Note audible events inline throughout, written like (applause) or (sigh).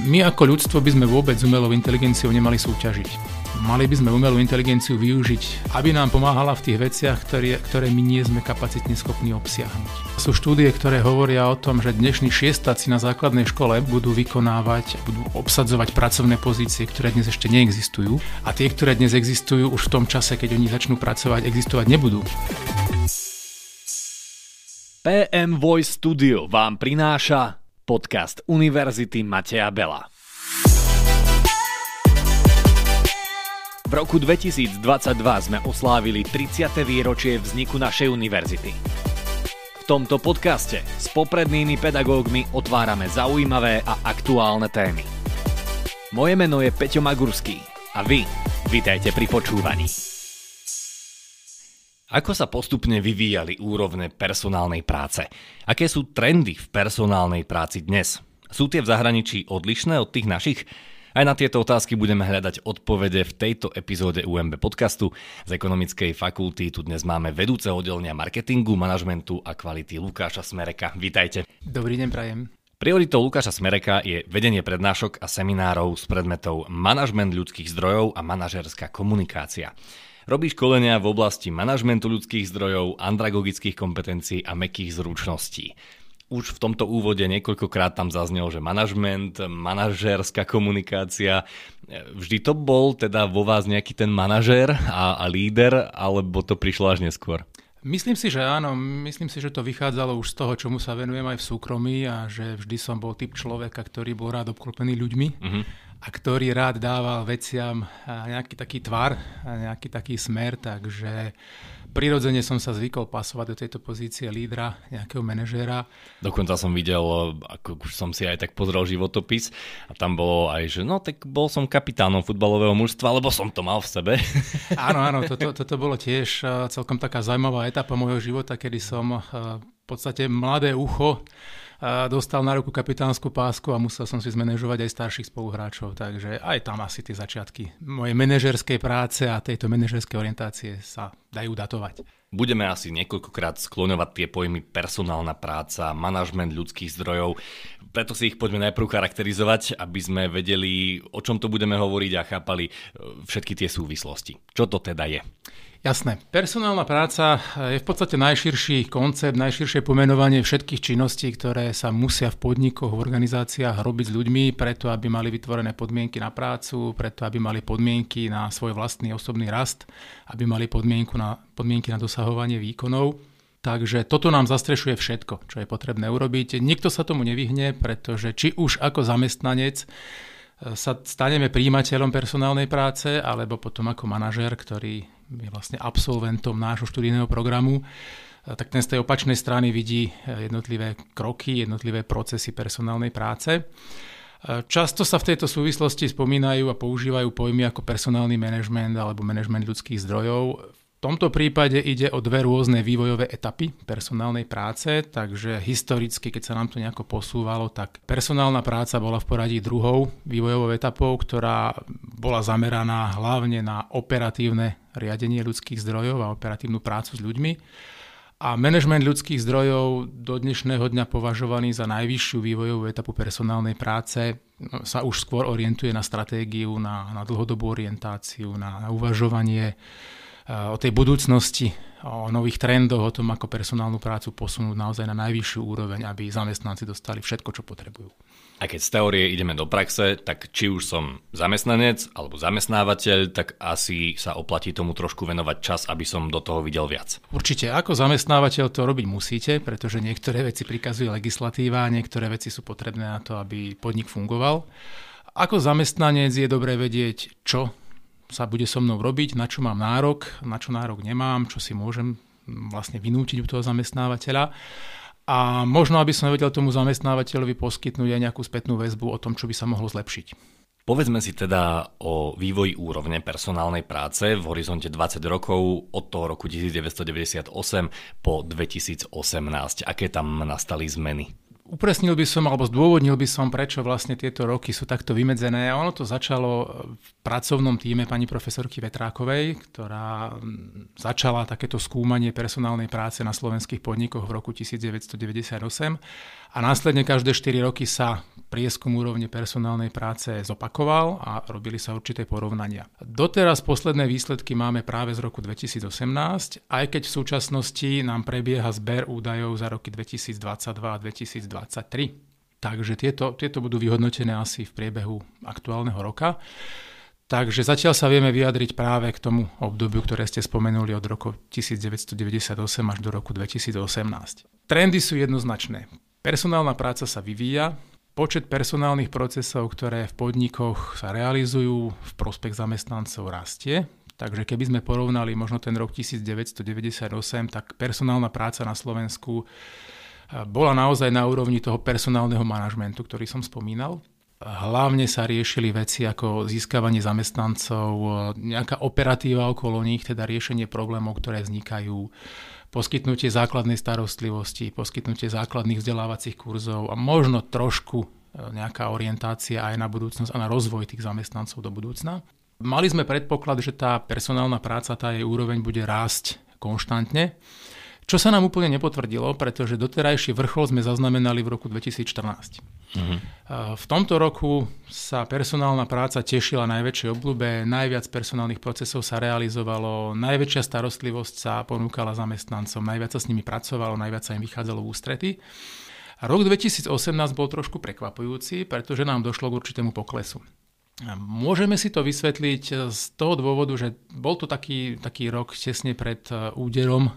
My ako ľudstvo by sme vôbec s umelou inteligenciou nemali súťažiť. Mali by sme umelú inteligenciu využiť, aby nám pomáhala v tých veciach, ktoré, ktoré my nie sme kapacitne schopní obsiahnuť. Sú štúdie, ktoré hovoria o tom, že dnešní šiestáci na základnej škole budú vykonávať, budú obsadzovať pracovné pozície, ktoré dnes ešte neexistujú a tie, ktoré dnes existujú, už v tom čase, keď oni začnú pracovať, existovať nebudú. PM Voice Studio vám prináša podcast Univerzity Mateja Bela. V roku 2022 sme oslávili 30. výročie vzniku našej univerzity. V tomto podcaste s poprednými pedagógmi otvárame zaujímavé a aktuálne témy. Moje meno je Peťo Magurský a vy vitajte pri počúvaní. Ako sa postupne vyvíjali úrovne personálnej práce? Aké sú trendy v personálnej práci dnes? Sú tie v zahraničí odlišné od tých našich? Aj na tieto otázky budeme hľadať odpovede v tejto epizóde UMB podcastu. Z ekonomickej fakulty tu dnes máme vedúceho oddelenia marketingu, manažmentu a kvality Lukáša Smereka. Vítajte. Dobrý deň, prajem. Prioritou Lukáša Smereka je vedenie prednášok a seminárov s predmetov manažment ľudských zdrojov a manažerská komunikácia. Robí školenia v oblasti manažmentu ľudských zdrojov, andragogických kompetencií a mekých zručností už v tomto úvode niekoľkokrát tam zaznelo, že manažment, manažerská komunikácia, vždy to bol teda vo vás nejaký ten manažér a, a líder, alebo to prišlo až neskôr? Myslím si, že áno. Myslím si, že to vychádzalo už z toho, čomu sa venujem aj v súkromí a že vždy som bol typ človeka, ktorý bol rád obklopený ľuďmi uh-huh. A ktorý rád dával veciam nejaký taký tvar, nejaký taký smer, takže prirodzene som sa zvykol pasovať do tejto pozície lídra, nejakého manažéra. Dokonca som videl, ako už som si aj tak pozrel životopis a tam bolo aj, že no tak bol som kapitánom futbalového mužstva, lebo som to mal v sebe. (laughs) Áno, áno, (laughs) toto, toto bolo tiež celkom taká zaujímavá etapa môjho života, kedy som v podstate mladé ucho dostal na ruku kapitánsku pásku a musel som si zmanéžovať aj starších spoluhráčov, takže aj tam asi tie začiatky mojej manažerskej práce a tejto manažerskej orientácie sa dajú datovať. Budeme asi niekoľkokrát skloňovať tie pojmy personálna práca, manažment ľudských zdrojov, preto si ich poďme najprv charakterizovať, aby sme vedeli, o čom to budeme hovoriť a chápali e, všetky tie súvislosti. Čo to teda je? Jasné. Personálna práca je v podstate najširší koncept, najširšie pomenovanie všetkých činností, ktoré sa musia v podnikoch, v organizáciách robiť s ľuďmi, preto aby mali vytvorené podmienky na prácu, preto aby mali podmienky na svoj vlastný osobný rast, aby mali podmienku na, podmienky na dosahovanie výkonov. Takže toto nám zastrešuje všetko, čo je potrebné urobiť. Nikto sa tomu nevyhne, pretože či už ako zamestnanec sa staneme príjimateľom personálnej práce, alebo potom ako manažér, ktorý je vlastne absolventom nášho študijného programu, tak ten z tej opačnej strany vidí jednotlivé kroky, jednotlivé procesy personálnej práce. Často sa v tejto súvislosti spomínajú a používajú pojmy ako personálny manažment alebo manažment ľudských zdrojov. Tomto prípade ide o dve rôzne vývojové etapy personálnej práce, takže historicky, keď sa nám to nejako posúvalo, tak personálna práca bola v poradí druhou vývojovou etapou, ktorá bola zameraná hlavne na operatívne riadenie ľudských zdrojov a operatívnu prácu s ľuďmi. A manažment ľudských zdrojov do dnešného dňa považovaný za najvyššiu vývojovú etapu personálnej práce no, sa už skôr orientuje na stratégiu, na, na dlhodobú orientáciu, na, na uvažovanie o tej budúcnosti, o nových trendoch, o tom, ako personálnu prácu posunúť naozaj na najvyššiu úroveň, aby zamestnanci dostali všetko, čo potrebujú. A keď z teórie ideme do praxe, tak či už som zamestnanec alebo zamestnávateľ, tak asi sa oplatí tomu trošku venovať čas, aby som do toho videl viac. Určite, ako zamestnávateľ to robiť musíte, pretože niektoré veci prikazuje legislatíva, niektoré veci sú potrebné na to, aby podnik fungoval. Ako zamestnanec je dobré vedieť, čo sa bude so mnou robiť, na čo mám nárok, na čo nárok nemám, čo si môžem vlastne vynútiť u toho zamestnávateľa. A možno, aby som vedel tomu zamestnávateľovi poskytnúť aj nejakú spätnú väzbu o tom, čo by sa mohlo zlepšiť. Povedzme si teda o vývoji úrovne personálnej práce v horizonte 20 rokov od toho roku 1998 po 2018. Aké tam nastali zmeny? Upresnil by som, alebo zdôvodnil by som, prečo vlastne tieto roky sú takto vymedzené. Ono to začalo v pracovnom týme pani profesorky Vetrákovej, ktorá mm, začala takéto skúmanie personálnej práce na slovenských podnikoch v roku 1998 a následne každé 4 roky sa prieskum úrovne personálnej práce zopakoval a robili sa určité porovnania. Doteraz posledné výsledky máme práve z roku 2018, aj keď v súčasnosti nám prebieha zber údajov za roky 2022 a 2023. Takže tieto, tieto budú vyhodnotené asi v priebehu aktuálneho roka. Takže zatiaľ sa vieme vyjadriť práve k tomu obdobiu, ktoré ste spomenuli od roku 1998 až do roku 2018. Trendy sú jednoznačné. Personálna práca sa vyvíja, počet personálnych procesov, ktoré v podnikoch sa realizujú v prospech zamestnancov rastie. Takže keby sme porovnali možno ten rok 1998, tak personálna práca na Slovensku eh, bola naozaj na úrovni toho personálneho manažmentu, ktorý som spomínal. Hlavne sa riešili veci ako získavanie zamestnancov, nejaká operatíva okolo nich, teda riešenie problémov, ktoré vznikajú, poskytnutie základnej starostlivosti, poskytnutie základných vzdelávacích kurzov a možno trošku e, nejaká orientácia aj na budúcnosť a na rozvoj tých zamestnancov do budúcna. Mali sme predpoklad, že tá personálna práca, tá jej úroveň bude rásť konštantne. Čo sa nám úplne nepotvrdilo, pretože doterajší vrchol sme zaznamenali v roku 2014. Uh-huh. Mhm. V tomto roku sa personálna práca tešila najväčšej obľúbe, najviac personálnych procesov sa realizovalo, najväčšia starostlivosť sa ponúkala zamestnancom, najviac sa s nimi pracovalo, najviac sa im vychádzalo v ústrety. A rok 2018 bol trošku prekvapujúci, pretože nám došlo k určitému poklesu. Môžeme si to vysvetliť z toho dôvodu, že bol to taký, taký rok tesne pred e, úderom e,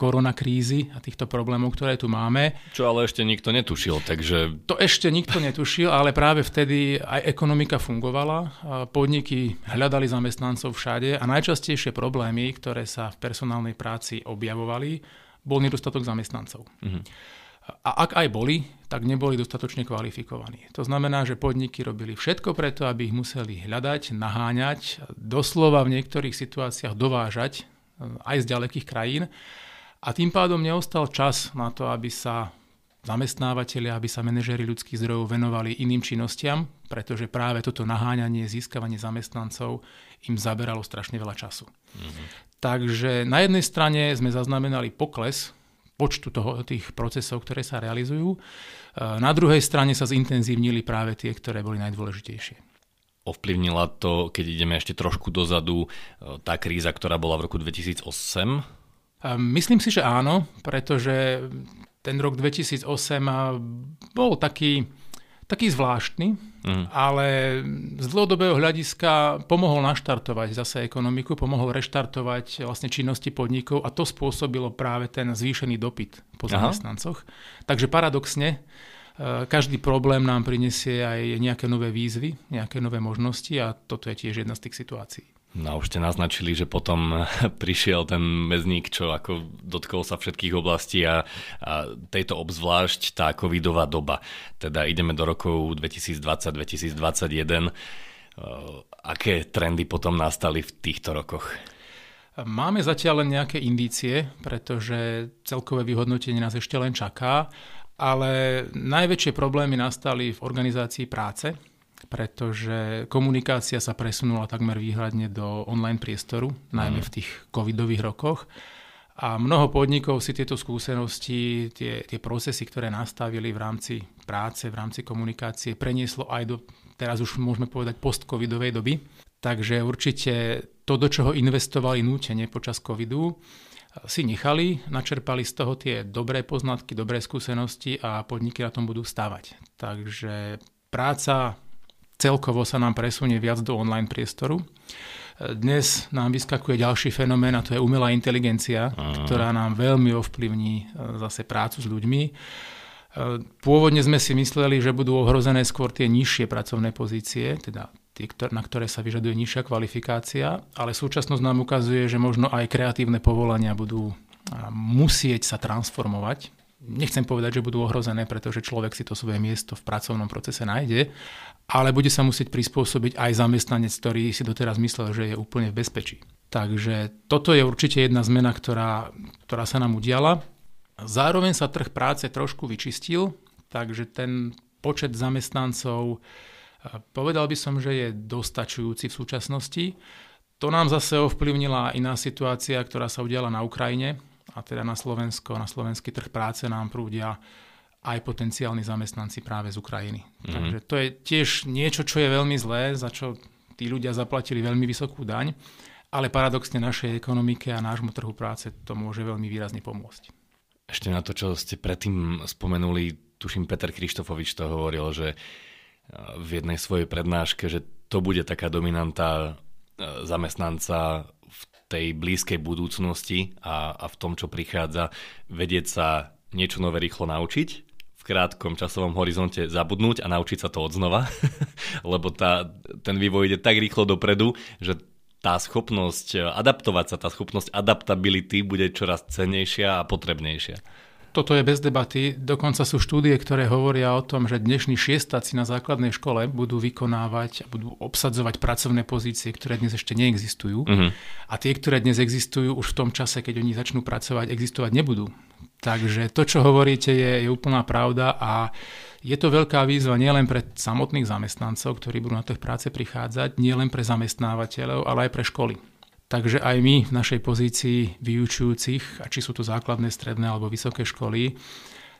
koronakrízy a týchto problémov, ktoré tu máme. Čo ale ešte nikto netušil, takže... To ešte nikto netušil, ale práve vtedy aj ekonomika fungovala, podniky hľadali zamestnancov všade a najčastejšie problémy, ktoré sa v personálnej práci objavovali, bol nedostatok zamestnancov. Mm-hmm. A ak aj boli, tak neboli dostatočne kvalifikovaní. To znamená, že podniky robili všetko preto, aby ich museli hľadať, naháňať, doslova v niektorých situáciách dovážať aj z ďalekých krajín a tým pádom neostal čas na to, aby sa zamestnávateľia, aby sa manažéri ľudských zdrojov venovali iným činnostiam, pretože práve toto naháňanie, získavanie zamestnancov im zaberalo strašne veľa času. Mm-hmm. Takže na jednej strane sme zaznamenali pokles počtu toho, tých procesov, ktoré sa realizujú. E, na druhej strane sa zintenzívnili práve tie, ktoré boli najdôležitejšie. Ovplyvnila to, keď ideme ešte trošku dozadu, e, tá kríza, ktorá bola v roku 2008, Myslím si, že áno, pretože ten rok 2008 bol taký, taký zvláštny, mm. ale z dlhodobého hľadiska pomohol naštartovať zase ekonomiku, pomohol reštartovať vlastne činnosti podnikov a to spôsobilo práve ten zvýšený dopyt po zamestnancoch. Takže paradoxne, e, každý problém nám prinesie aj nejaké nové výzvy, nejaké nové možnosti a toto je tiež jedna z tých situácií. No už ste naznačili, že potom (laughs) prišiel ten mezník, čo ako dotkol sa všetkých oblastí a, a tejto obzvlášť tá covidová doba. Teda ideme do rokov 2020-2021. Aké trendy potom nastali v týchto rokoch? Máme zatiaľ len nejaké indície, pretože celkové vyhodnotenie nás ešte len čaká, ale najväčšie problémy nastali v organizácii práce, pretože komunikácia sa presunula takmer výhľadne do online priestoru, najmä v tých covidových rokoch. A mnoho podnikov si tieto skúsenosti, tie, tie procesy, ktoré nastavili v rámci práce, v rámci komunikácie, prenieslo aj do, teraz už môžeme povedať, post-covidovej doby. Takže určite to, do čoho investovali nútene počas covidu, si nechali, načerpali z toho tie dobré poznatky, dobré skúsenosti a podniky na tom budú stávať. Takže práca celkovo sa nám presunie viac do online priestoru. Dnes nám vyskakuje ďalší fenomén a to je umelá inteligencia, Aha. ktorá nám veľmi ovplyvní e, zase prácu s ľuďmi. E, pôvodne sme si mysleli, že budú ohrozené skôr tie nižšie pracovné pozície, teda tie, na ktoré sa vyžaduje nižšia kvalifikácia, ale súčasnosť nám ukazuje, že možno aj kreatívne povolania budú musieť sa transformovať nechcem povedať, že budú ohrozené, pretože človek si to svoje miesto v pracovnom procese nájde, ale bude sa musieť prispôsobiť aj zamestnanec, ktorý si doteraz myslel, že je úplne v bezpečí. Takže toto je určite jedna zmena, ktorá, ktorá sa nám udiala. Zároveň sa trh práce trošku vyčistil, takže ten počet zamestnancov, povedal by som, že je dostačujúci v súčasnosti. To nám zase ovplyvnila iná situácia, ktorá sa udiala na Ukrajine, a teda na Slovensko, na slovenský trh práce nám prúdia aj potenciálni zamestnanci práve z Ukrajiny. Mm-hmm. Takže to je tiež niečo, čo je veľmi zlé, za čo tí ľudia zaplatili veľmi vysokú daň, ale paradoxne našej ekonomike a nášmu trhu práce to môže veľmi výrazne pomôcť. Ešte na to, čo ste predtým spomenuli, tuším Peter Krištofovič to hovoril, že v jednej svojej prednáške, že to bude taká dominanta e, zamestnanca v tej blízkej budúcnosti a, a v tom, čo prichádza, vedieť sa niečo nové rýchlo naučiť v krátkom časovom horizonte zabudnúť a naučiť sa to odznova, (laughs) lebo tá, ten vývoj ide tak rýchlo dopredu, že tá schopnosť adaptovať sa, tá schopnosť adaptability bude čoraz cennejšia a potrebnejšia. Toto je bez debaty. Dokonca sú štúdie, ktoré hovoria o tom, že dnešní šiestáci na základnej škole budú vykonávať a budú obsadzovať pracovné pozície, ktoré dnes ešte neexistujú. Uh-huh. A tie, ktoré dnes existujú, už v tom čase, keď oni začnú pracovať, existovať nebudú. Takže to, čo hovoríte, je, je úplná pravda a je to veľká výzva nielen pre samotných zamestnancov, ktorí budú na trh práce prichádzať, nielen pre zamestnávateľov, ale aj pre školy. Takže aj my v našej pozícii vyučujúcich, a či sú to základné, stredné alebo vysoké školy,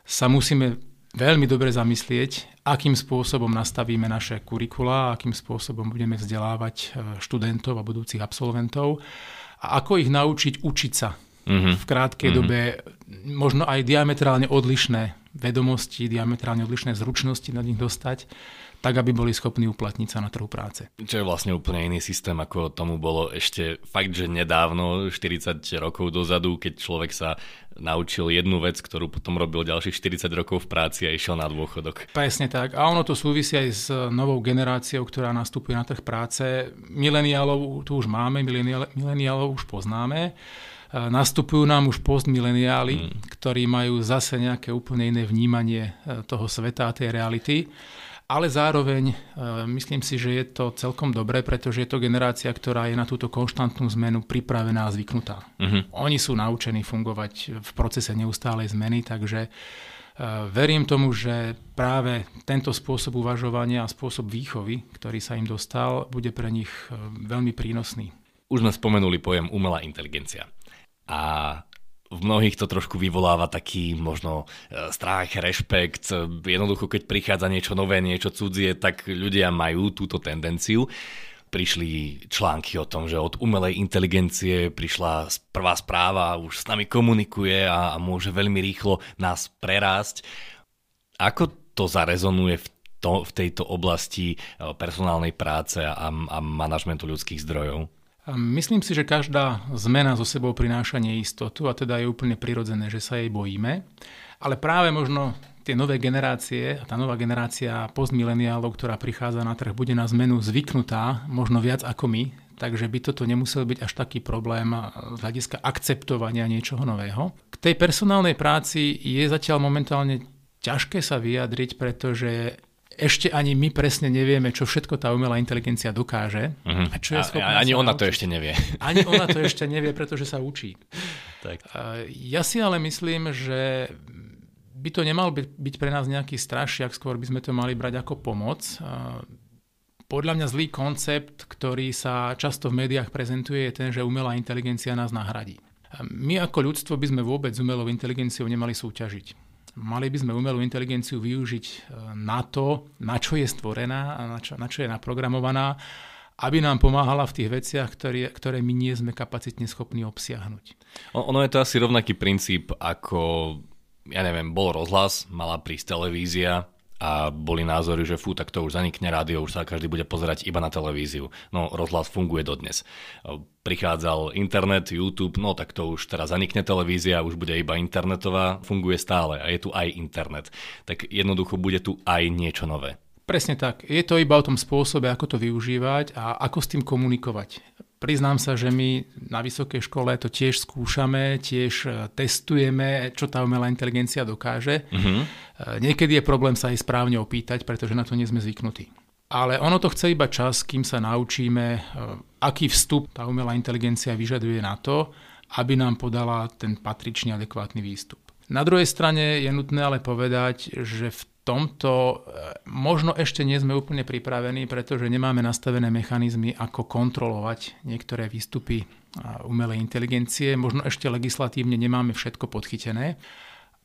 sa musíme veľmi dobre zamyslieť, akým spôsobom nastavíme naše kurikula, akým spôsobom budeme vzdelávať e, študentov a budúcich absolventov a ako ich naučiť učiť sa mm-hmm. v krátkej mm-hmm. dobe možno aj diametrálne odlišné vedomosti, diametrálne odlišné zručnosti na nich dostať, tak aby boli schopní uplatniť sa na trhu práce. Čo je vlastne úplne iný systém, ako tomu bolo ešte fakt, že nedávno, 40 rokov dozadu, keď človek sa naučil jednu vec, ktorú potom robil ďalších 40 rokov v práci a išiel na dôchodok. Presne tak. A ono to súvisí aj s novou generáciou, ktorá nastupuje na trh práce. Mileniálov tu už máme, mileniálov už poznáme nastupujú nám už postmileniáli, hmm. ktorí majú zase nejaké úplne iné vnímanie e, toho sveta a tej reality ale zároveň e, myslím si, že je to celkom dobré, pretože je to generácia, ktorá je na túto konštantnú zmenu pripravená a zvyknutá. Uh-huh. Oni sú naučení fungovať v procese neustálej zmeny, takže e, verím tomu, že práve tento spôsob uvažovania a spôsob výchovy, ktorý sa im dostal, bude pre nich veľmi prínosný. Už sme spomenuli pojem umelá inteligencia. A v mnohých to trošku vyvoláva taký možno e, strach, rešpekt. Jednoducho, keď prichádza niečo nové, niečo cudzie, tak ľudia majú túto tendenciu. Prišli články o tom, že od umelej inteligencie prišla prvá správa, už s nami komunikuje a, môže veľmi rýchlo nás prerásť. Ako to zarezonuje v, to, v tejto oblasti e, personálnej práce a, a manažmentu ľudských zdrojov? Myslím si, že každá zmena zo sebou prináša neistotu a teda je úplne prirodzené, že sa jej bojíme. Ale práve možno tie nové generácie a tá nová generácia postmileniálov, ktorá prichádza na trh, bude na zmenu zvyknutá, možno viac ako my, takže by toto nemusel byť až taký problém z hľadiska akceptovania niečoho nového. K tej personálnej práci je zatiaľ momentálne ťažké sa vyjadriť, pretože ešte ani my presne nevieme, čo všetko tá umelá inteligencia dokáže. Uh-huh. A čo je schopná a, ani ona to ešte nevie. (laughs) Ani ona to ešte nevie, pretože sa učí. Tak. Ja si ale myslím, že by to nemal byť, byť pre nás nejaký strašiak, skôr by sme to mali brať ako pomoc. Podľa mňa zlý koncept, ktorý sa často v médiách prezentuje, je ten, že umelá inteligencia nás nahradí. My ako ľudstvo by sme vôbec s umelou inteligenciou nemali súťažiť. Mali by sme umelú inteligenciu využiť e, na to, na čo je stvorená a na čo, na čo je naprogramovaná, aby nám pomáhala v tých veciach, ktoré, ktoré my nie sme kapacitne schopní obsiahnuť. Ono je to asi rovnaký princíp, ako, ja neviem, bol rozhlas, mala prísť televízia, a boli názory, že fú, tak to už zanikne rádio, už sa každý bude pozerať iba na televíziu. No, rozhlas funguje dodnes. Prichádzal internet, YouTube, no tak to už teraz zanikne televízia, už bude iba internetová, funguje stále a je tu aj internet. Tak jednoducho bude tu aj niečo nové. Presne tak. Je to iba o tom spôsobe, ako to využívať a ako s tým komunikovať. Priznám sa, že my na vysokej škole to tiež skúšame, tiež e, testujeme, čo tá umelá inteligencia dokáže. Uh-huh. Niekedy je problém sa jej správne opýtať, pretože na to nie sme zvyknutí. Ale ono to chce iba čas, kým sa naučíme, e, aký vstup tá umelá inteligencia vyžaduje na to, aby nám podala ten patričný, adekvátny výstup. Na druhej strane je nutné ale povedať, že v tomto e, možno ešte nie sme úplne pripravení, pretože nemáme nastavené mechanizmy, ako kontrolovať niektoré výstupy umelej inteligencie. Možno ešte legislatívne nemáme všetko podchytené.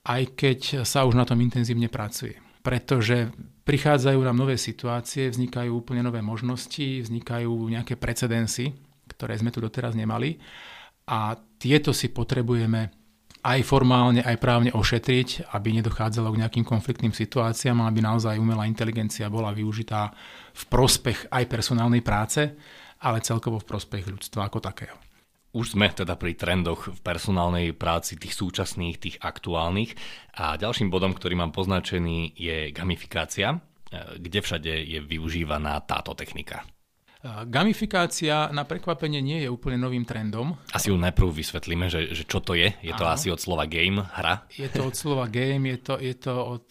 aj keď sa už na tom intenzívne pracuje. Pretože prichádzajú nám nové situácie, vznikajú úplne nové možnosti, vznikajú nejaké precedensy, ktoré sme tu doteraz nemali a tieto si potrebujeme aj formálne, aj právne ošetriť, aby nedochádzalo k nejakým konfliktným situáciám, aby naozaj umelá inteligencia bola využitá v prospech aj personálnej práce, ale celkovo v prospech ľudstva ako takého. Už sme teda pri trendoch v personálnej práci, tých súčasných, tých aktuálnych. A ďalším bodom, ktorý mám poznačený, je gamifikácia. Kde všade je využívaná táto technika? Gamifikácia na prekvapenie nie je úplne novým trendom. Asi ju najprv vysvetlíme, že, že čo to je. Je to Áno. asi od slova game, hra? Je to od slova game, je to, je to od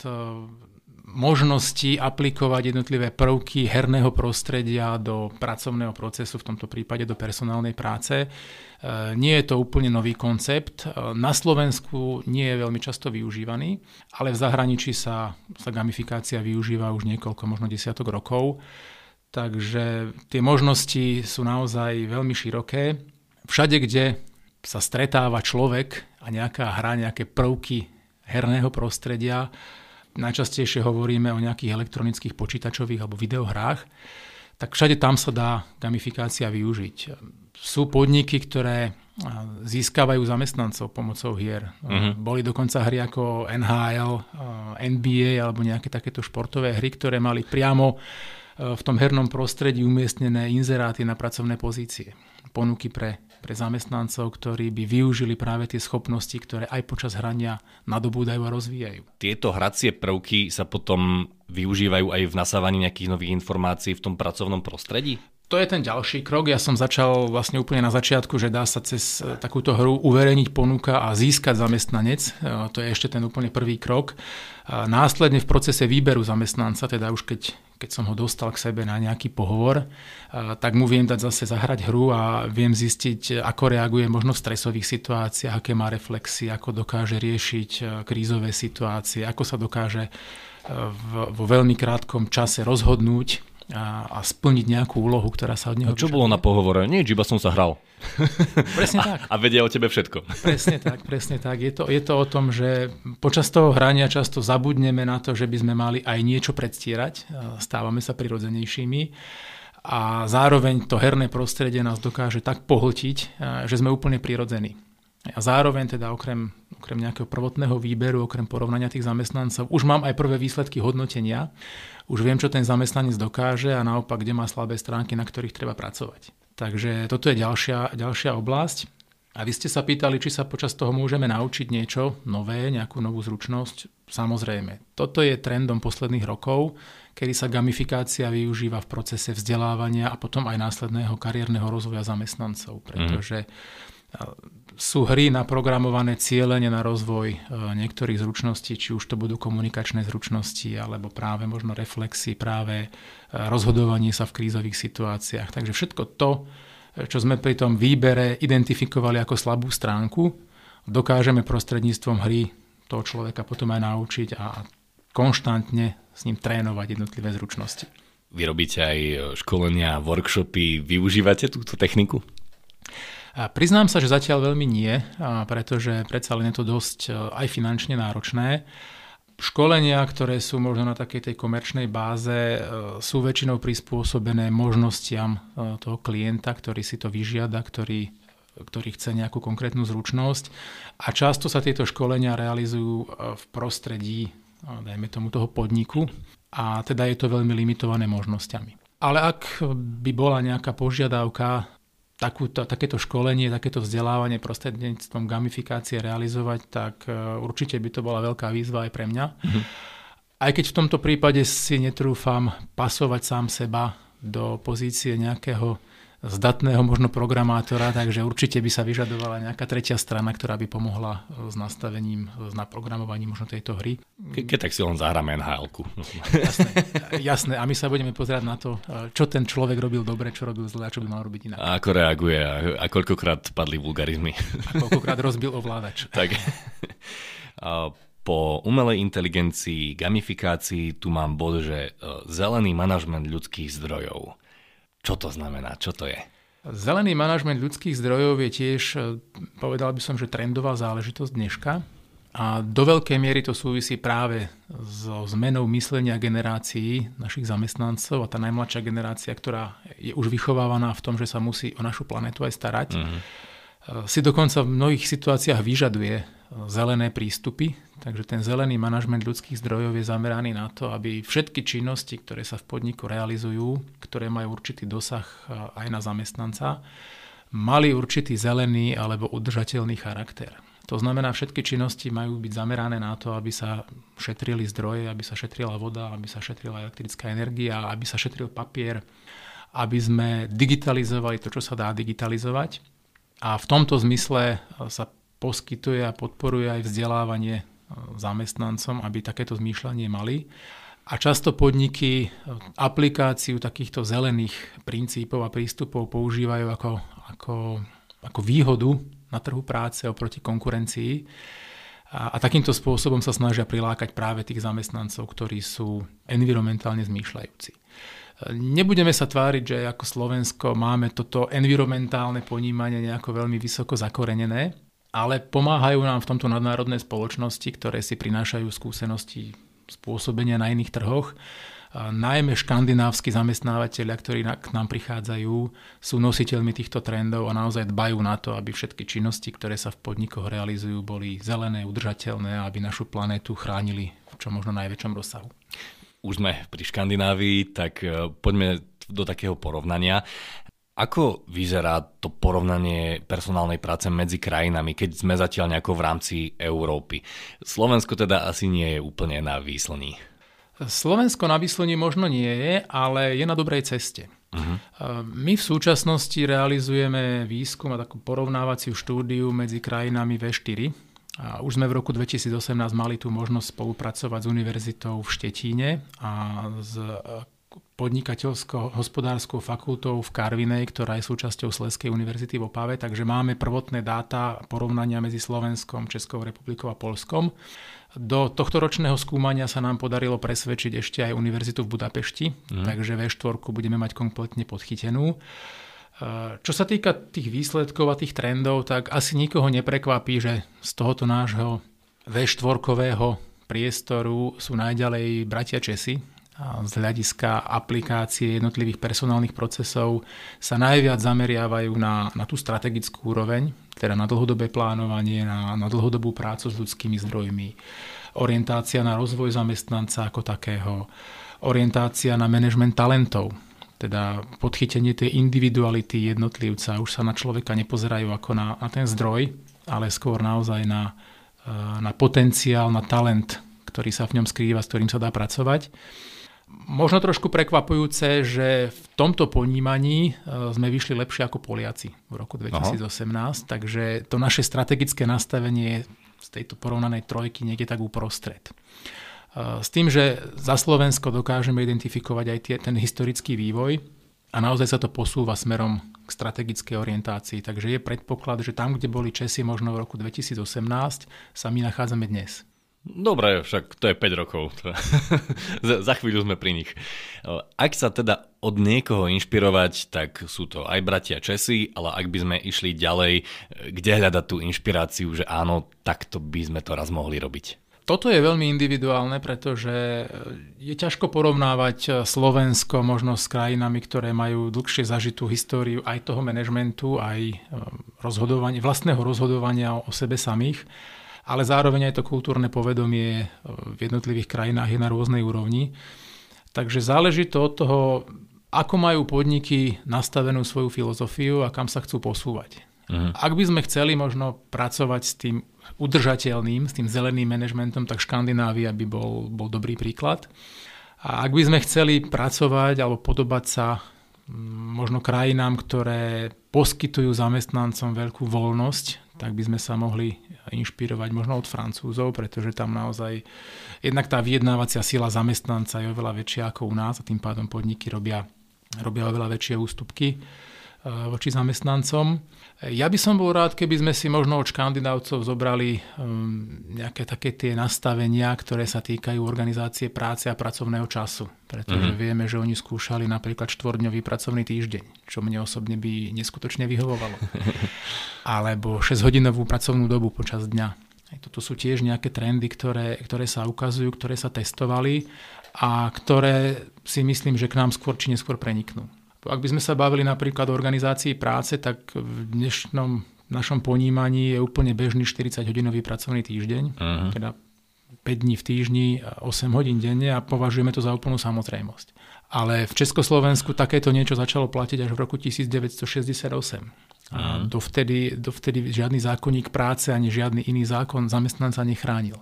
možnosti aplikovať jednotlivé prvky herného prostredia do pracovného procesu, v tomto prípade do personálnej práce. E, nie je to úplne nový koncept. E, na Slovensku nie je veľmi často využívaný, ale v zahraničí sa, sa gamifikácia využíva už niekoľko, možno desiatok rokov. Takže tie možnosti sú naozaj veľmi široké. Všade, kde sa stretáva človek a nejaká hra, nejaké prvky herného prostredia, najčastejšie hovoríme o nejakých elektronických počítačových alebo videohrách, tak všade tam sa dá gamifikácia využiť. Sú podniky, ktoré získavajú zamestnancov pomocou hier. Uh-huh. Boli dokonca hry ako NHL, NBA alebo nejaké takéto športové hry, ktoré mali priamo v tom hernom prostredí umiestnené inzeráty na pracovné pozície. Ponuky pre pre zamestnancov, ktorí by využili práve tie schopnosti, ktoré aj počas hrania nadobúdajú a rozvíjajú. Tieto hracie prvky sa potom využívajú aj v nasávaní nejakých nových informácií v tom pracovnom prostredí? To je ten ďalší krok. Ja som začal vlastne úplne na začiatku, že dá sa cez e, takúto hru uverejniť ponuka a získať zamestnanec. E, to je ešte ten úplne prvý krok. Následne v procese výberu zamestnanca, teda už keď, keď som ho dostal k sebe na nejaký pohovor, a, tak mu viem dať zase zahrať hru a viem zistiť, ako reaguje možno v stresových situáciách, aké má reflexy, ako dokáže riešiť krízové situácie, ako sa dokáže vo veľmi krátkom čase rozhodnúť a, a splniť nejakú úlohu, ktorá sa od neho... A čo bolo na pohovore? Nič, iba som sa hral. (laughs) presne tak. A, a vedia o tebe všetko. presne tak, presne tak. Je to, je to o tom, že počas toho hrania často zabudneme na to, že by sme mali aj niečo predstierať. Stávame sa prirodzenejšími a zároveň to herné prostredie nás dokáže tak pohltiť, že sme úplne prirodzení. A zároveň teda okrem, okrem nejakého prvotného výberu, okrem porovnania tých zamestnancov, už mám aj prvé výsledky hodnotenia. Už viem, čo ten zamestnanec dokáže a naopak, kde má slabé stránky, na ktorých treba pracovať. Takže toto je ďalšia, ďalšia oblasť. A vy ste sa pýtali, či sa počas toho môžeme naučiť niečo nové, nejakú novú zručnosť. Samozrejme, toto je trendom posledných rokov, kedy sa gamifikácia využíva v procese vzdelávania a potom aj následného kariérneho rozvoja zamestnancov, pretože mm sú hry naprogramované cieľene na rozvoj e, niektorých zručností, či už to budú komunikačné zručnosti, alebo práve možno reflexy, práve e, rozhodovanie sa v krízových situáciách. Takže všetko to, e, čo sme pri tom výbere identifikovali ako slabú stránku, dokážeme prostredníctvom hry toho človeka potom aj naučiť a konštantne s ním trénovať jednotlivé zručnosti. Vy robíte aj školenia, workshopy, využívate túto techniku? Priznám sa, že zatiaľ veľmi nie, pretože predsa len je to dosť e, aj finančne náročné. Školenia, ktoré sú možno na takej tej komerčnej báze, e, sú väčšinou prispôsobené možnostiam e, toho klienta, ktorý si to vyžiada, ktorý, ktorý chce nejakú konkrétnu zručnosť. A často sa tieto školenia realizujú v prostredí, dajme tomu, toho podniku a teda je to veľmi limitované možnosťami. Ale ak by bola nejaká požiadavka takúto, takéto školenie, takéto vzdelávanie prostredníctvom gamifikácie realizovať, tak e, určite by to bola veľká výzva aj pre mňa. Mm-hmm. Aj keď v tomto prípade si netrúfam pasovať sám seba do pozície nejakého zdatného možno programátora, takže určite by sa vyžadovala nejaká tretia strana, ktorá by pomohla e, s nastavením, s naprogramovaním možno tejto hry. Ke, keď tak si len zahráme nhl jasné, jasné, a my sa budeme pozerať na to, e, čo ten človek robil dobre, čo robil zle a čo by mal robiť inak. A ako reaguje a, a koľkokrát padli vulgarizmy. A koľkokrát rozbil ovládač. (laughs) tak. A po umelej inteligencii, gamifikácii tu mám bod, že e, zelený manažment ľudských zdrojov. Čo to znamená? Čo to je? Zelený manažment ľudských zdrojov je tiež, e, povedal by som, že trendová záležitosť dneška. A do veľkej miery to súvisí práve so zmenou myslenia generácií našich zamestnancov a tá najmladšia generácia, ktorá je už vychovávaná v tom, že sa musí o našu planetu aj starať, mm-hmm. si dokonca v mnohých situáciách vyžaduje zelené prístupy. Takže ten zelený manažment ľudských zdrojov je zameraný na to, aby všetky činnosti, ktoré sa v podniku realizujú, ktoré majú určitý dosah e, aj na zamestnanca, mali určitý zelený alebo udržateľný charakter. To znamená, všetky činnosti majú byť zamerané na to, aby sa šetrili zdroje, aby sa šetrila voda, aby sa šetrila elektrická energia, aby sa šetril papier, aby sme digitalizovali to, čo sa dá digitalizovať. A v tomto zmysle sa poskytuje a podporuje aj vzdelávanie zamestnancom, aby takéto zmýšľanie mali. A často podniky aplikáciu takýchto zelených princípov a prístupov používajú ako, ako, ako výhodu na trhu práce oproti konkurencii. A, a takýmto spôsobom sa snažia prilákať práve tých zamestnancov, ktorí sú environmentálne zmýšľajúci. Nebudeme sa tváriť, že ako Slovensko máme toto environmentálne ponímanie nejako veľmi vysoko zakorenené, ale pomáhajú nám v tomto nadnárodné spoločnosti, ktoré si prinášajú skúsenosti spôsobenia na iných trhoch najmä škandinávsky zamestnávateľia, ktorí k nám prichádzajú, sú nositeľmi týchto trendov a naozaj dbajú na to, aby všetky činnosti, ktoré sa v podnikoch realizujú, boli zelené, udržateľné a aby našu planétu chránili v čo možno najväčšom rozsahu. Už sme pri Škandinávii, tak e, poďme do takého porovnania. Ako vyzerá to porovnanie personálnej práce medzi krajinami, keď sme zatiaľ nejako v rámci Európy? Slovensko teda asi nie je úplne na výslní. Slovensko na vyslení možno nie je, ale je na dobrej ceste. Uh-huh. My v súčasnosti realizujeme výskum a takú porovnávaciu štúdiu medzi krajinami V4. A už sme v roku 2018 mali tú možnosť spolupracovať s univerzitou v Štetíne a s podnikateľsko-hospodárskou fakultou v Karvinej, ktorá je súčasťou Sleskej univerzity v Opave, takže máme prvotné dáta porovnania medzi Slovenskom, Českou republikou a Polskom. Do tohto ročného skúmania sa nám podarilo presvedčiť ešte aj univerzitu v Budapešti, mm. takže V4 budeme mať kompletne podchytenú. Čo sa týka tých výsledkov a tých trendov, tak asi nikoho neprekvapí, že z tohoto nášho V4 priestoru sú najďalej bratia Česi, z hľadiska aplikácie jednotlivých personálnych procesov sa najviac zameriavajú na, na tú strategickú úroveň, teda na dlhodobé plánovanie, na, na dlhodobú prácu s ľudskými zdrojmi, orientácia na rozvoj zamestnanca ako takého, orientácia na management talentov, teda podchytenie tej individuality jednotlivca. Už sa na človeka nepozerajú ako na, na ten zdroj, ale skôr naozaj na, na potenciál, na talent, ktorý sa v ňom skrýva, s ktorým sa dá pracovať. Možno trošku prekvapujúce, že v tomto ponímaní e, sme vyšli lepšie ako Poliaci v roku 2018, Aha. takže to naše strategické nastavenie z tejto porovnanej trojky niekde tak uprostred. E, s tým, že za Slovensko dokážeme identifikovať aj tie, ten historický vývoj a naozaj sa to posúva smerom k strategickej orientácii. Takže je predpoklad, že tam, kde boli Česi možno v roku 2018, sa my nachádzame dnes. Dobre, však to je 5 rokov. (laughs) Za chvíľu sme pri nich. Ak sa teda od niekoho inšpirovať, tak sú to aj bratia Česi, ale ak by sme išli ďalej, kde hľadať tú inšpiráciu, že áno, takto by sme to raz mohli robiť? Toto je veľmi individuálne, pretože je ťažko porovnávať Slovensko možno s krajinami, ktoré majú dlhšie zažitú históriu aj toho manažmentu, aj e, rozhodovania, vlastného rozhodovania o sebe samých ale zároveň aj to kultúrne povedomie e, v jednotlivých krajinách je na rôznej úrovni. Takže záleží to od toho, ako majú podniky nastavenú svoju filozofiu a kam sa chcú posúvať. Uh-huh. Ak by sme chceli možno pracovať s tým udržateľným, s tým zeleným manažmentom, tak Škandinávia by bol, bol dobrý príklad. A ak by sme chceli pracovať alebo podobať sa možno krajinám, ktoré poskytujú zamestnancom veľkú voľnosť, tak by sme sa mohli inšpirovať možno od Francúzov, pretože tam naozaj jednak tá vyjednávacia sila zamestnanca je oveľa väčšia ako u nás a tým pádom podniky robia, robia oveľa väčšie ústupky voči zamestnancom. Ja by som bol rád, keby sme si možno od škandinávcov zobrali um, nejaké také tie nastavenia, ktoré sa týkajú organizácie práce a pracovného času. Pretože mm-hmm. vieme, že oni skúšali napríklad štvordňový pracovný týždeň, čo mne osobne by neskutočne vyhovovalo. (laughs) Alebo 6-hodinovú pracovnú dobu počas dňa. Toto sú tiež nejaké trendy, ktoré, ktoré sa ukazujú, ktoré sa testovali a ktoré si myslím, že k nám skôr či neskôr preniknú. Ak by sme sa bavili napríklad o organizácii práce, tak v dnešnom našom ponímaní je úplne bežný 40-hodinový pracovný týždeň, uh-huh. teda 5 dní v týždni, 8 hodín denne a považujeme to za úplnú samozrejmosť. Ale v Československu takéto niečo začalo platiť až v roku 1968. A mhm. dovtedy, dovtedy žiadny zákonník práce ani žiadny iný zákon zamestnanca nechránil.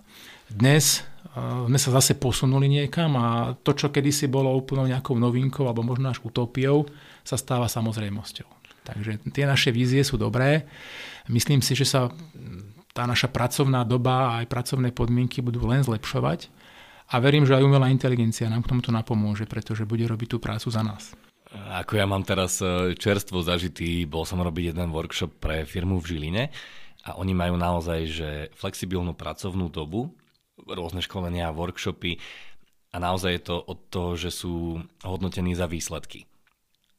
Dnes uh, sme sa zase posunuli niekam a to, čo kedysi bolo úplnou nejakou novinkou alebo možno až utopiou, sa stáva samozrejmosťou. Takže tie naše vízie sú dobré. Myslím si, že sa tá naša pracovná doba a aj pracovné podmienky budú len zlepšovať a verím, že aj umelá inteligencia nám k tomuto napomôže, pretože bude robiť tú prácu za nás. Ako ja mám teraz e, čerstvo zažitý, bol som robiť jeden workshop pre firmu v Žiline a oni majú naozaj že flexibilnú pracovnú dobu, rôzne školenia, workshopy a naozaj je to od toho, že sú hodnotení za výsledky.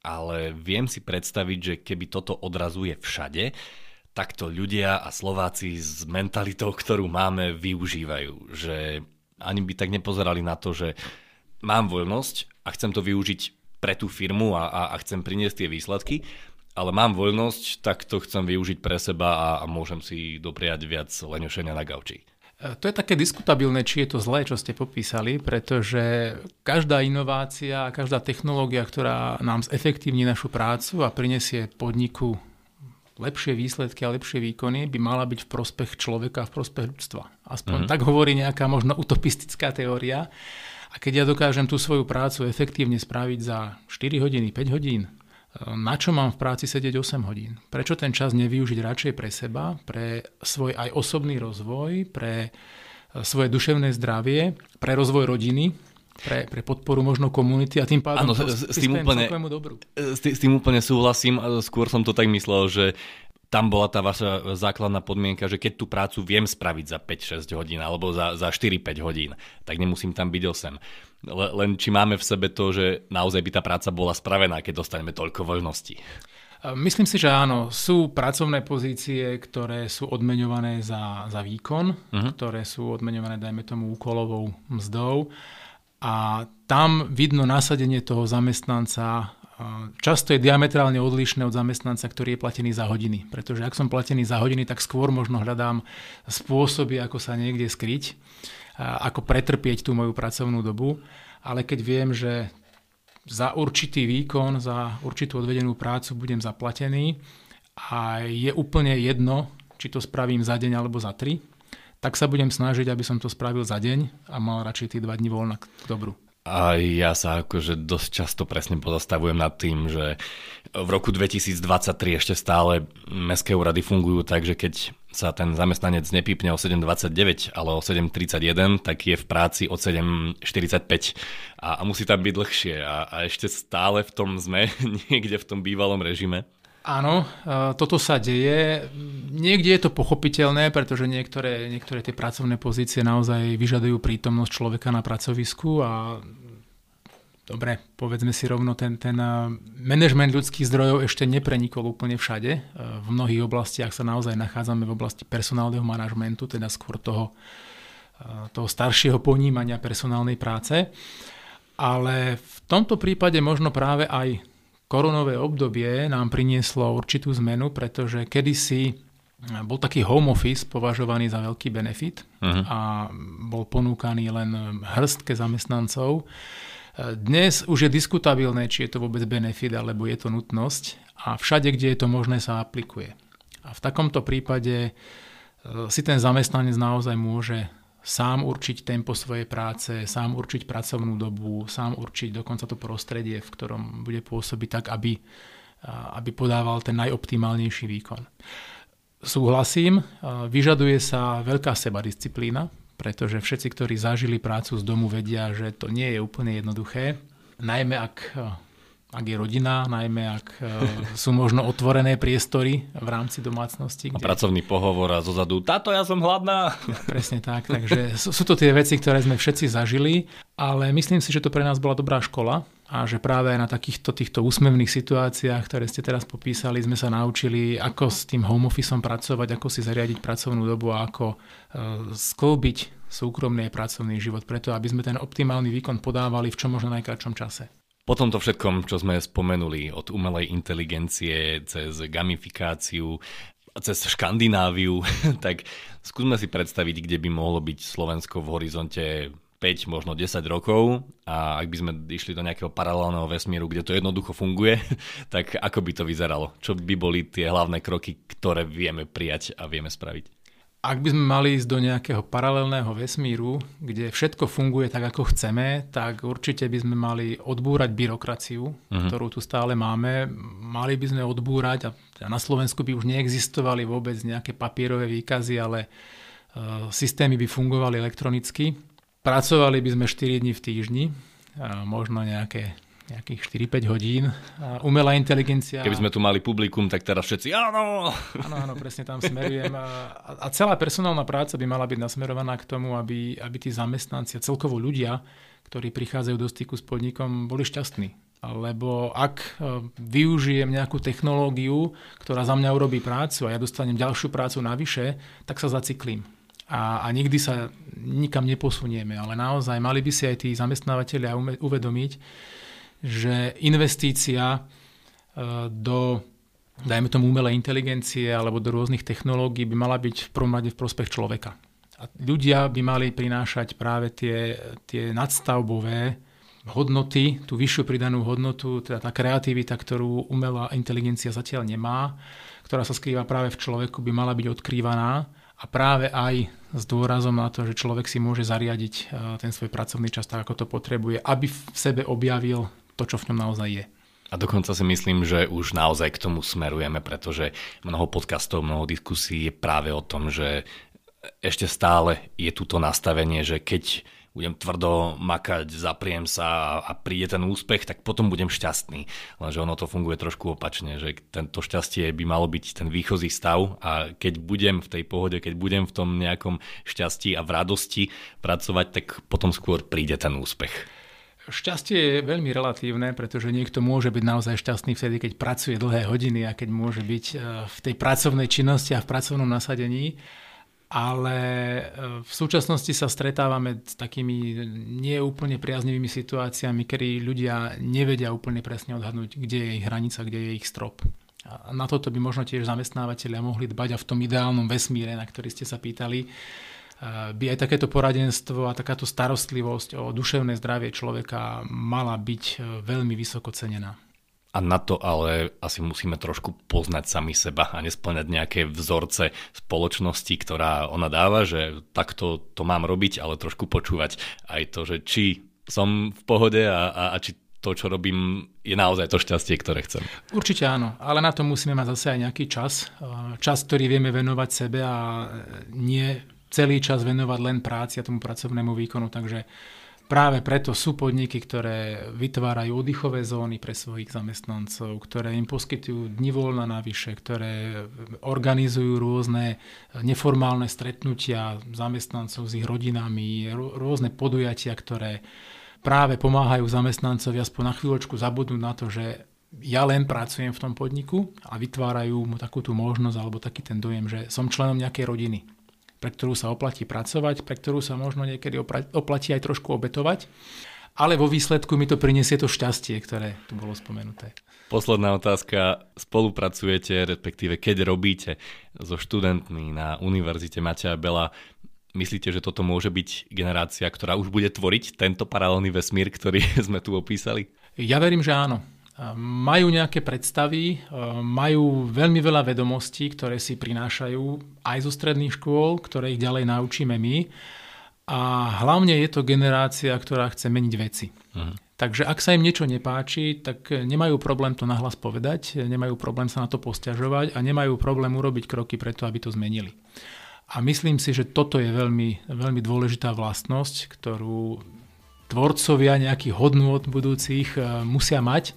Ale viem si predstaviť, že keby toto odrazuje všade, tak to ľudia a Slováci s mentalitou, ktorú máme, využívajú. Že ani by tak nepozerali na to, že mám voľnosť a chcem to využiť pre tú firmu a, a, a chcem priniesť tie výsledky, ale mám voľnosť, tak to chcem využiť pre seba a, a môžem si dopriať viac leňošenia na gauči. To je také diskutabilné, či je to zlé, čo ste popísali, pretože každá inovácia, každá technológia, ktorá nám zefektívni našu prácu a prinesie podniku lepšie výsledky a lepšie výkony, by mala byť v prospech človeka, v prospech ľudstva. Aspoň mm-hmm. tak hovorí nejaká možno utopistická teória. A keď ja dokážem tú svoju prácu efektívne spraviť za 4 hodiny, 5 hodín, na čo mám v práci sedieť 8 hodín? Prečo ten čas nevyužiť radšej pre seba, pre svoj aj osobný rozvoj, pre e, svoje duševné zdravie, pre rozvoj rodiny, pre, pre podporu možno komunity a tým pádom ano, s, s, tým úplne, dobru. S, s tým úplne súhlasím. Skôr som to tak myslel, že tam bola tá vaša základná podmienka, že keď tú prácu viem spraviť za 5-6 hodín alebo za, za 4-5 hodín, tak nemusím tam byť 8. Len či máme v sebe to, že naozaj by tá práca bola spravená, keď dostaneme toľko voľností. Myslím si, že áno. Sú pracovné pozície, ktoré sú odmeňované za, za výkon, uh-huh. ktoré sú odmeňované, dajme tomu, úkolovou mzdou. A tam vidno nasadenie toho zamestnanca často je diametrálne odlišné od zamestnanca, ktorý je platený za hodiny. Pretože ak som platený za hodiny, tak skôr možno hľadám spôsoby, ako sa niekde skryť, ako pretrpieť tú moju pracovnú dobu. Ale keď viem, že za určitý výkon, za určitú odvedenú prácu budem zaplatený a je úplne jedno, či to spravím za deň alebo za tri, tak sa budem snažiť, aby som to spravil za deň a mal radšej tie dva dní voľna k dobru. A ja sa akože dosť často presne pozastavujem nad tým, že v roku 2023 ešte stále mestské úrady fungujú tak, že keď sa ten zamestnanec nepípne o 7.29, ale o 7.31, tak je v práci od 7.45 a, a musí tam byť dlhšie a, a ešte stále v tom sme, (laughs) niekde v tom bývalom režime. Áno, e, toto sa deje. Niekde je to pochopiteľné, pretože niektoré, niektoré tie pracovné pozície naozaj vyžadujú prítomnosť človeka na pracovisku a dobre, povedzme si rovno, ten, ten e, management ľudských zdrojov ešte neprenikol úplne všade. E, v mnohých oblastiach sa naozaj nachádzame v oblasti personálneho manažmentu, teda skôr toho, toho staršieho ponímania personálnej práce. Ale v tomto prípade možno práve aj koronové obdobie nám prinieslo určitú zmenu, pretože kedysi bol taký home office považovaný za veľký benefit uh-huh. a bol ponúkaný len hrstke zamestnancov. Dnes už je diskutabilné, či je to vôbec benefit alebo je to nutnosť a všade, kde je to možné, sa aplikuje. A v takomto prípade e, si ten zamestnanec naozaj môže sám určiť tempo svojej práce, sám určiť pracovnú dobu, sám určiť dokonca to prostredie, v ktorom bude pôsobiť tak, aby, aby podával ten najoptimálnejší výkon. Súhlasím, vyžaduje sa veľká sebadisciplína, pretože všetci, ktorí zažili prácu z domu, vedia, že to nie je úplne jednoduché. Najmä ak ak je rodina, najmä ak e, sú možno otvorené priestory v rámci domácnosti. Kde... A pracovný pohovor a zozadu, táto ja som hladná. Ja, (laughs) presne tak, takže sú, sú to tie veci, ktoré sme všetci zažili, ale myslím si, že to pre nás bola dobrá škola a že práve na takýchto týchto úsmevných situáciách, ktoré ste teraz popísali, sme sa naučili, ako s tým home officeom pracovať, ako si zariadiť pracovnú dobu a ako uh, sklbiť súkromný a pracovný život, preto aby sme ten optimálny výkon podávali v čo možno najkračšom čase. Po tomto všetkom, čo sme spomenuli, od umelej inteligencie cez gamifikáciu, cez Škandináviu, (laughs) tak skúsme si predstaviť, kde by mohlo byť Slovensko v horizonte 5, možno 10 rokov a ak by sme išli do nejakého paralelného vesmíru, kde to jednoducho funguje, (laughs) tak ako by to vyzeralo? Čo by boli tie hlavné kroky, ktoré vieme prijať a vieme spraviť? Ak by sme mali ísť do nejakého paralelného vesmíru, kde všetko funguje tak, ako chceme, tak určite by sme mali odbúrať byrokraciu, uh-huh. ktorú tu stále máme. Mali by sme odbúrať, a na Slovensku by už neexistovali vôbec nejaké papierové výkazy, ale uh, systémy by fungovali elektronicky. Pracovali by sme 4 dní v týždni, možno nejaké nejakých 4-5 hodín. A umelá inteligencia... Keby sme tu mali publikum, tak teraz všetci áno! Áno, áno, presne tam smerujem. A, a celá personálna práca by mala byť nasmerovaná k tomu, aby, aby tí zamestnanci a celkovo ľudia, ktorí prichádzajú do styku s podnikom, boli šťastní. Lebo ak e, využijem nejakú technológiu, ktorá za mňa urobí prácu a ja dostanem ďalšiu prácu navyše, tak sa zaciklím. A, a nikdy sa nikam neposunieme. Ale naozaj mali by si aj tí zamestnávateľia uvedomiť, že investícia e, do dajme tomu umelej inteligencie alebo do rôznych technológií by mala byť v prvom rade v prospech človeka. A ľudia by mali prinášať práve tie, tie nadstavbové hodnoty, tú vyššiu pridanú hodnotu, teda tá kreativita, ktorú umelá inteligencia zatiaľ nemá, ktorá sa skrýva práve v človeku, by mala byť odkrývaná a práve aj s dôrazom na to, že človek si môže zariadiť e, ten svoj pracovný čas tak, ako to potrebuje, aby v sebe objavil to, čo v ňom naozaj je. A dokonca si myslím, že už naozaj k tomu smerujeme, pretože mnoho podcastov, mnoho diskusí je práve o tom, že ešte stále je tu to nastavenie, že keď budem tvrdo makať, zapriem sa a príde ten úspech, tak potom budem šťastný. Lenže ono to funguje trošku opačne, že tento šťastie by malo byť ten výchozí stav a keď budem v tej pohode, keď budem v tom nejakom šťastí a v radosti pracovať, tak potom skôr príde ten úspech. Šťastie je veľmi relatívne, pretože niekto môže byť naozaj šťastný vtedy, keď pracuje dlhé hodiny a keď môže byť e, v tej pracovnej činnosti a v pracovnom nasadení. Ale e, v súčasnosti sa stretávame s takými neúplne priaznivými situáciami, kedy ľudia nevedia úplne presne odhadnúť, kde je ich hranica, kde je ich strop. A na toto by možno tiež zamestnávateľia mohli dbať a v tom ideálnom vesmíre, na ktorý ste sa pýtali, by aj takéto poradenstvo a takáto starostlivosť o duševné zdravie človeka mala byť e, veľmi vysoko cenená. A na to ale asi musíme trošku poznať sami seba a nesplňať nejaké vzorce spoločnosti, ktorá ona dáva, že takto to mám robiť, ale trošku počúvať aj to, že či som v pohode a, a, a či to, čo robím, je naozaj to šťastie, ktoré chcem. Určite áno, ale na to musíme mať zase aj nejaký čas. E, čas, ktorý vieme venovať sebe a nie celý čas venovať len práci a tomu pracovnému výkonu. Takže práve preto sú podniky, ktoré vytvárajú oddychové zóny pre svojich zamestnancov, ktoré im poskytujú dni voľna navyše, ktoré organizujú rôzne neformálne stretnutia zamestnancov s ich rodinami, rôzne podujatia, ktoré práve pomáhajú zamestnancovi aspoň na chvíľočku zabudnúť na to, že ja len pracujem v tom podniku a vytvárajú mu takú tú možnosť alebo taký ten dojem, že som členom nejakej rodiny pre ktorú sa oplatí pracovať, pre ktorú sa možno niekedy oplatí aj trošku obetovať. Ale vo výsledku mi to prinesie to šťastie, ktoré tu bolo spomenuté. Posledná otázka. Spolupracujete, respektíve keď robíte so študentmi na Univerzite Mateja Bela, myslíte, že toto môže byť generácia, ktorá už bude tvoriť tento paralelný vesmír, ktorý (laughs) sme tu opísali? Ja verím, že áno majú nejaké predstavy, majú veľmi veľa vedomostí, ktoré si prinášajú aj zo stredných škôl, ktoré ich ďalej naučíme my. A hlavne je to generácia, ktorá chce meniť veci. Uh-huh. Takže ak sa im niečo nepáči, tak nemajú problém to nahlas povedať, nemajú problém sa na to posťažovať a nemajú problém urobiť kroky preto, aby to zmenili. A myslím si, že toto je veľmi, veľmi dôležitá vlastnosť, ktorú tvorcovia nejakých hodnôt budúcich musia mať,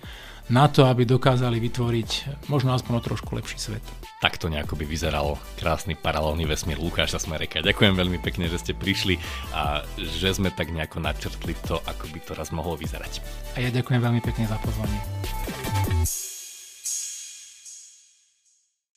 na to, aby dokázali vytvoriť možno aspoň o trošku lepší svet. Takto nejako by vyzeral krásny paralelný vesmír Lukáša Smereka. Ďakujem veľmi pekne, že ste prišli a že sme tak nejako načrtli to, ako by to raz mohlo vyzerať. A ja ďakujem veľmi pekne za pozvanie.